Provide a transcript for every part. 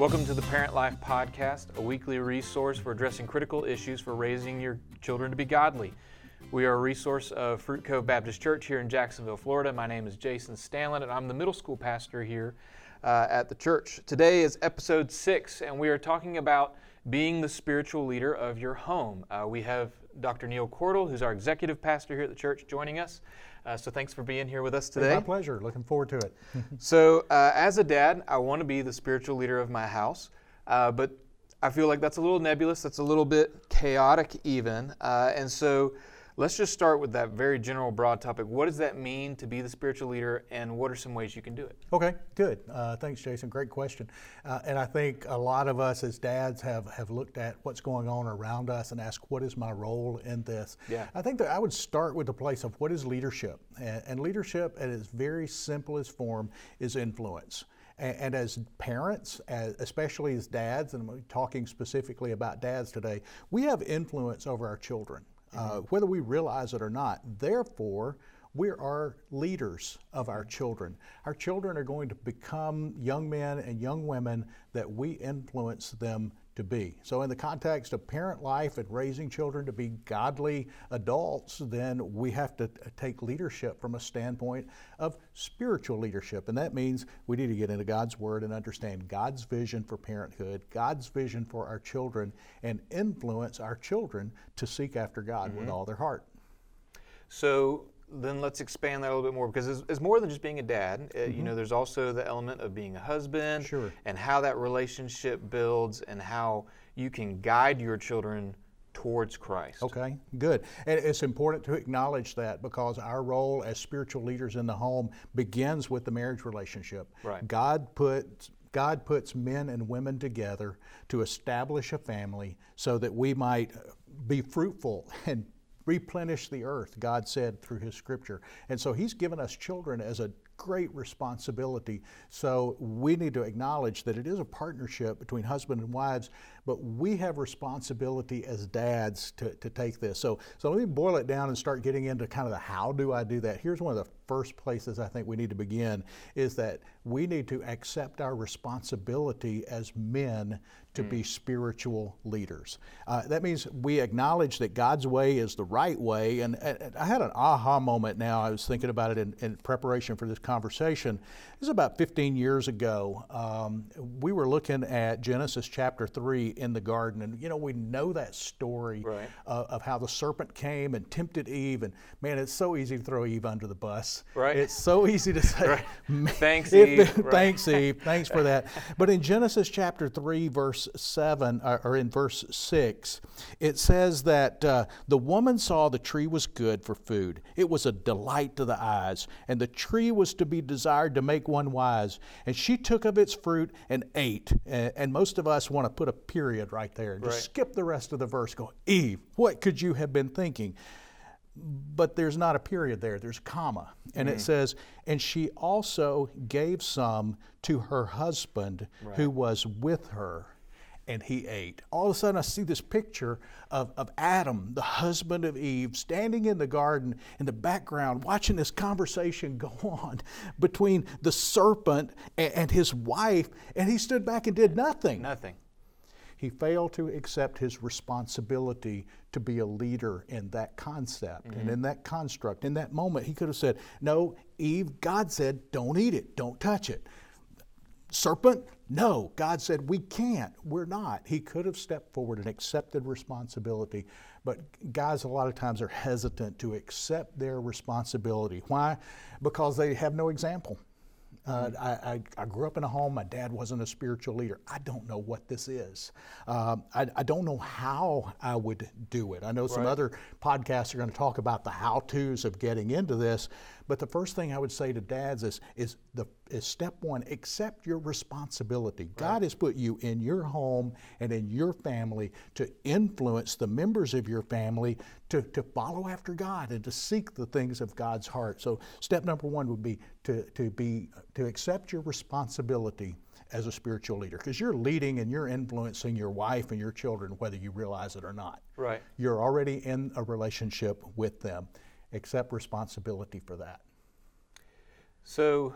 Welcome to the Parent Life Podcast, a weekly resource for addressing critical issues for raising your children to be godly. We are a resource of Fruit Cove Baptist Church here in Jacksonville, Florida. My name is Jason Stanlin, and I'm the middle school pastor here uh, at the church. Today is episode six, and we are talking about being the spiritual leader of your home. Uh, we have Dr. Neil Cordell, who's our executive pastor here at the church, joining us. Uh, so thanks for being here with us today. My pleasure. Looking forward to it. so, uh, as a dad, I want to be the spiritual leader of my house, uh, but I feel like that's a little nebulous. That's a little bit chaotic, even. Uh, and so, Let's just start with that very general, broad topic. What does that mean to be the spiritual leader, and what are some ways you can do it? Okay, good. Uh, thanks, Jason. Great question. Uh, and I think a lot of us as dads have, have looked at what's going on around us and asked, what is my role in this? Yeah. I think that I would start with the place of what is leadership? And, and leadership, at its very simplest form, is influence. And, as parents, especially as dads, and I'm talking specifically about dads today, we have influence over our children uh, whether we realize it or not. Therefore, we are leaders of our children. Our children are going to become young men and young women that we influence them to be. So, in the context of parent life and raising children to be godly adults, then we have to take leadership from a standpoint of spiritual leadership. And that means we need to get into God's Word and understand God's vision for parenthood, God's vision for our children, and influence our children to seek after God mm-hmm. with all their heart. So, then let's expand that a little bit more because it's, it's more than just being a dad. mm-hmm. You know, there's also the element of being a husband sure. and how that relationship builds and how you can guide your children towards Christ. Okay, good. And it's important to acknowledge that because our role as spiritual leaders in the home begins with the marriage relationship. Right. God puts God puts men and women together to establish a family so that we might be fruitful and replenish the earth, God said through His scripture. And so He's given us children as a great responsibility. So we need to acknowledge that it is a partnership between husband and wives, but we have responsibility as dads to, to take this. So, so let me boil it down and start getting into kind of the how do I do that. Here's one of the first places I think we need to begin is that we need to accept our responsibility as men to mm. be spiritual leaders. Uh, that means we acknowledge that God's way is the right way. And, and I had an aha moment now. I was thinking about it in, in preparation for this conversation. This is about 15 years ago. Um, we were looking at Genesis chapter 3 in the garden. And, you know, we know that story right. uh, of how the serpent came and tempted Eve. And, man, it's so easy to throw Eve under the bus. Right. It's so easy to say, right. thanks, Eve. thanks, Eve. Thanks for that. But in Genesis chapter 3, verse 7, uh, or in verse 6, it says that uh, the woman saw the tree was good for food. It was a delight to the eyes, and the tree was to be desired to make one wise. And she took of its fruit and ate. And, and most of us want to put a period right there and just right. skip the rest of the verse. Go, Eve, what could you have been thinking? But there's not a period there, there's a comma. And mm. it says, and she also gave some to her husband right. who was with her and he ate. All of a sudden, I see this picture of, of Adam, the husband of Eve, standing in the garden in the background, watching this conversation go on between the serpent and, and his wife, and he stood back and did nothing. Nothing. He failed to accept his responsibility to be a leader in that concept mm-hmm. and in that construct. In that moment, he could have said, No, Eve, God said, don't eat it, don't touch it. Serpent, no. God said, we can't. We're not. He could have stepped forward and accepted responsibility. But guys, a lot of times, are hesitant to accept their responsibility. Why? Because they have no example. Uh, I, I, I, grew up in a home, my dad wasn't a spiritual leader. I don't know what this is. Um, I, I, don't know how I would do it. I know some right. other podcasts are going to talk about the how to's of getting into this, but the first thing I would say to dads is, is, the, is step one accept your responsibility. Right. God has put you in your home and in your family to influence the members of your family to, to follow after God and to seek the things of God's heart. So, step number one would be to, to, be, to accept your responsibility as a spiritual leader because you're leading and you're influencing your wife and your children whether you realize it or not. Right. You're already in a relationship with them accept responsibility for that. So,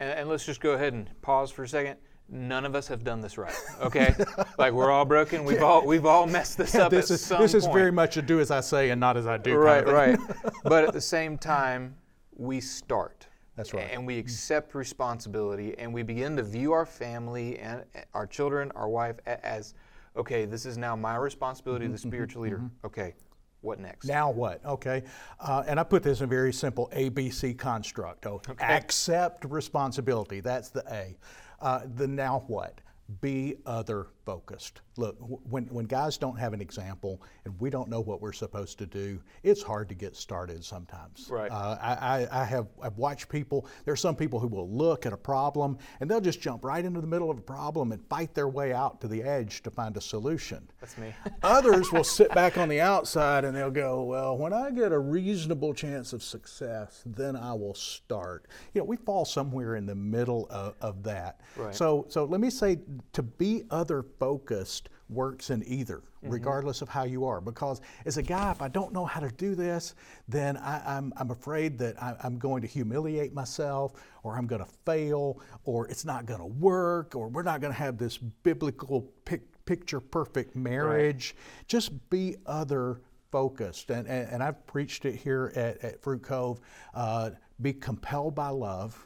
and, and, let's just go ahead and pause for a second. none of us have done this right. Okay, like we're all broken. We've all we've all messed this up. this is some this is point. very much a do as I say and not as I do. right, kind of right. But at the same time, we start. That's right. And we accept responsibility, and we begin to view our family and our children, our wife, as okay. This is now my responsibility, Mm-hmm, the spiritual leader. Okay, what next? Now what? Okay. Uh, and I put this in a very simple ABC construct. Oh, accept responsibility. That's the A. Uh, the now what? Be other focused. Look, when, when guys don't have an example and we don't know what we're supposed to do, it's hard to get started sometimes. Right. Uh, I, I, I have I've watched people. There are some people who will look at a problem and they'll just jump right into the middle of a problem and fight their way out to the edge to find a solution. That's me. Others will sit back on the outside and they'll go, Well, when I get a reasonable chance of success, then I will start. You know, we fall somewhere in the middle of, of that. Right. So, so let me say to be other focused works in either, regardless of how you are. Because as a guy, if I don't know how to do this, then I, I'm, I'm afraid that I, I'm going to humiliate myself, or I'm going to fail, or it's not going to work, or we're not going to have this biblical pic, picture perfect marriage. Just be other focused. And, and, and I've preached it here at, at Fruit Cove. Uh, be compelled by love,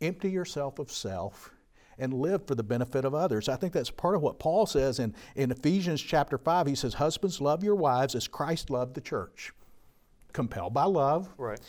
empty yourself of self, and live for the benefit of others. I think that's part of what Paul says in, in Ephesians chapter 5. He says, Husbands, love your wives as Christ loved the church. Compelled by love. right.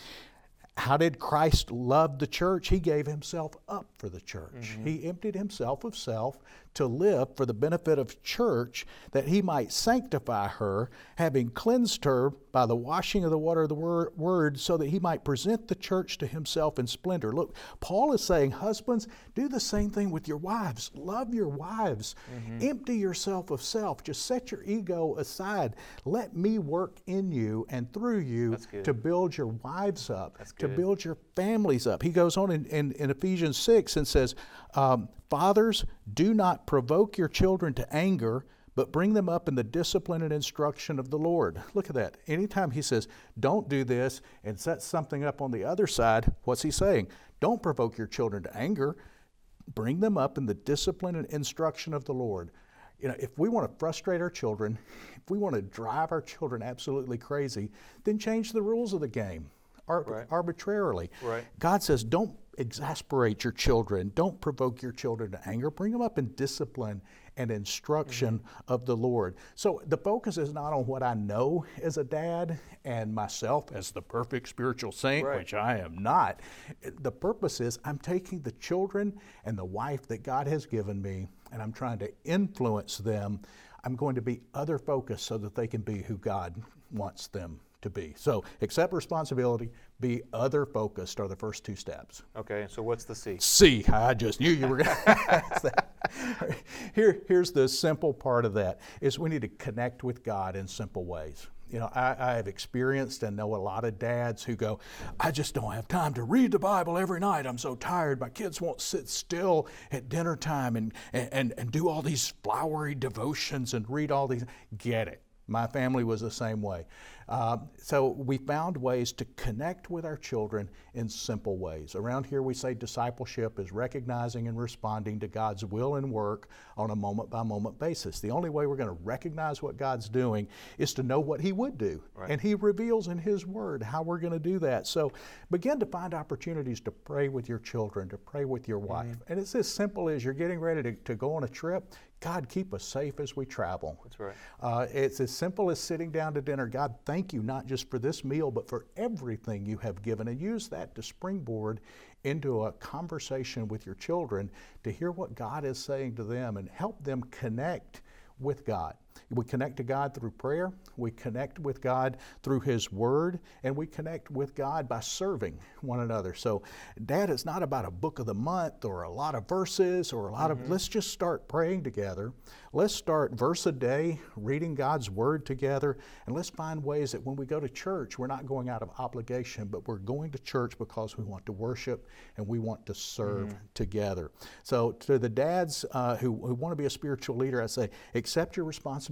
How did Christ love the church? He gave himself up for the church. He emptied himself of self to live for the benefit of church that he might sanctify her, having cleansed her by the washing of the water of the wor- word, so that he might present the church to himself in splendor. Look, Paul is saying, husbands, do the same thing with your wives. Love your wives. Empty yourself of self. Just set your ego aside. Let me work in you and through you to build your wives up, to build your families up. He goes on in, in, in Ephesians 6 and says, um, Fathers, do not provoke your children to anger, but bring them up in the discipline and instruction of the Lord. Look at that. Anytime he says, don't do this, and set something up on the other side, what's he saying? Don't provoke your children to anger, bring them up in the discipline and instruction of the Lord. You know, if we want to frustrate our children, if we want to drive our children absolutely crazy, then change the rules of the game ar- Right. arbitrarily. Right. God says, don't exasperate your children, don't provoke your children to anger, bring them up in discipline and instruction Mm-hmm. of the Lord. So the focus is not on what I know as a dad and myself as the perfect spiritual saint, Right. which I am not. The purpose is I'm taking the children and the wife that God has given me and I'm trying to influence them. I'm going to be other focused so that they can be who God wants them to be. So accept responsibility, be other focused are the first two steps. Okay, so what's the C? C. I just knew you were going to ask that. Here, here's the simple part of that is we need to connect with God in simple ways. You know, I, I have experienced and know a lot of dads who go, I just don't have time to read the Bible every night. I'm so tired. My kids won't sit still at dinner time and, and, and do all these flowery devotions and read all these. Get it. My family was the same way. Uh, so we found ways to connect with our children in simple ways. Around here, we say discipleship is recognizing and responding to God's will and work on a moment by moment basis. The only way we're going to recognize what God's doing is to know what He would do. And He reveals in His Word how we're going to do that. So begin to find opportunities to pray with your children, to pray with your wife. And it's as simple as you're getting ready to, to go on a trip. God, keep us safe as we travel. That's right. Uh, it's as simple as sitting down to dinner. God, thank you not just for this meal, but for everything you have given. And use that to springboard into a conversation with your children to hear what God is saying to them and help them connect with God. We connect to God through prayer, we connect with God through His Word, and we connect with God by serving one another. So, Dad, it's not about a book of the month or a lot of verses or a lot of, let's just start praying together. Let's start verse a day, reading God's Word together, and let's find ways that when we go to church, we're not going out of obligation, but we're going to church because we want to worship and we want to serve together. So, to the dads uh, who, who want to be a spiritual leader, I say, accept your responsibility.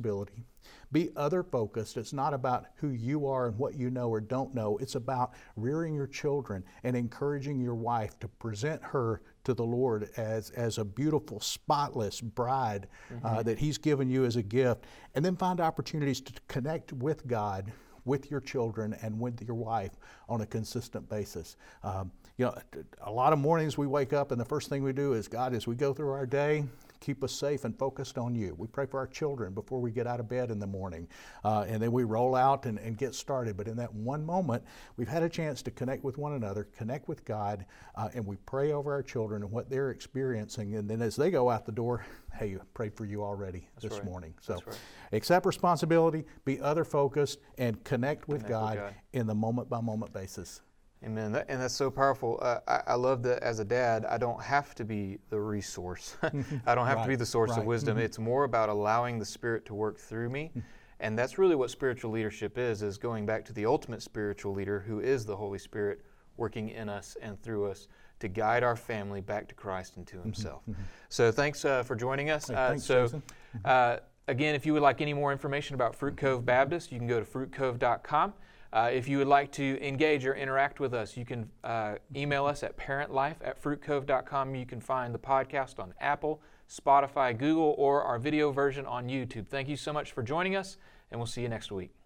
Be other focused. It's not about who you are and what you know or don't know. It's about rearing your children and encouraging your wife to present her to the Lord as, as a beautiful, spotless bride uh, mm-hmm. that He's given you as a gift, and then find opportunities to connect with God with your children and with your wife on a consistent basis. Um, you know, a lot of mornings we wake up and the first thing we do is, God, as we go through our day, keep us safe and focused on you. We pray for our children before we get out of bed in the morning. Uh, and then we roll out and, and, get started. But in that one moment, we've had a chance to connect with one another, connect with God, uh, and we pray over our children and what they're experiencing. And then as they go out the door, hey, prayed for you already That's this right. morning. So right. accept responsibility, be other focused, and connect with, connect God, with God in the moment by moment basis. Amen. That, and that's so powerful. Uh, I, I, love that as a dad, I don't have to be the resource. I don't have right, to be the source right. of wisdom. Mm-hmm. It's more about allowing the Spirit to work through me. and that's really what spiritual leadership is, is going back to the ultimate spiritual leader who is the Holy Spirit working in us and through us to guide our family back to Christ and to mm-hmm. himself. Mm-hmm. So thanks uh, for joining us. Hey, uh, thanks, so uh, again, if you would like any more information about Fruit Cove Baptist, you can go to fruitcove.com. Uh, if you would like to engage or interact with us, you can uh, email us at parentlife at fruitcove.com. You can find the podcast on Apple, Spotify, Google, or our video version on YouTube. Thank you so much for joining us, and we'll see you next week.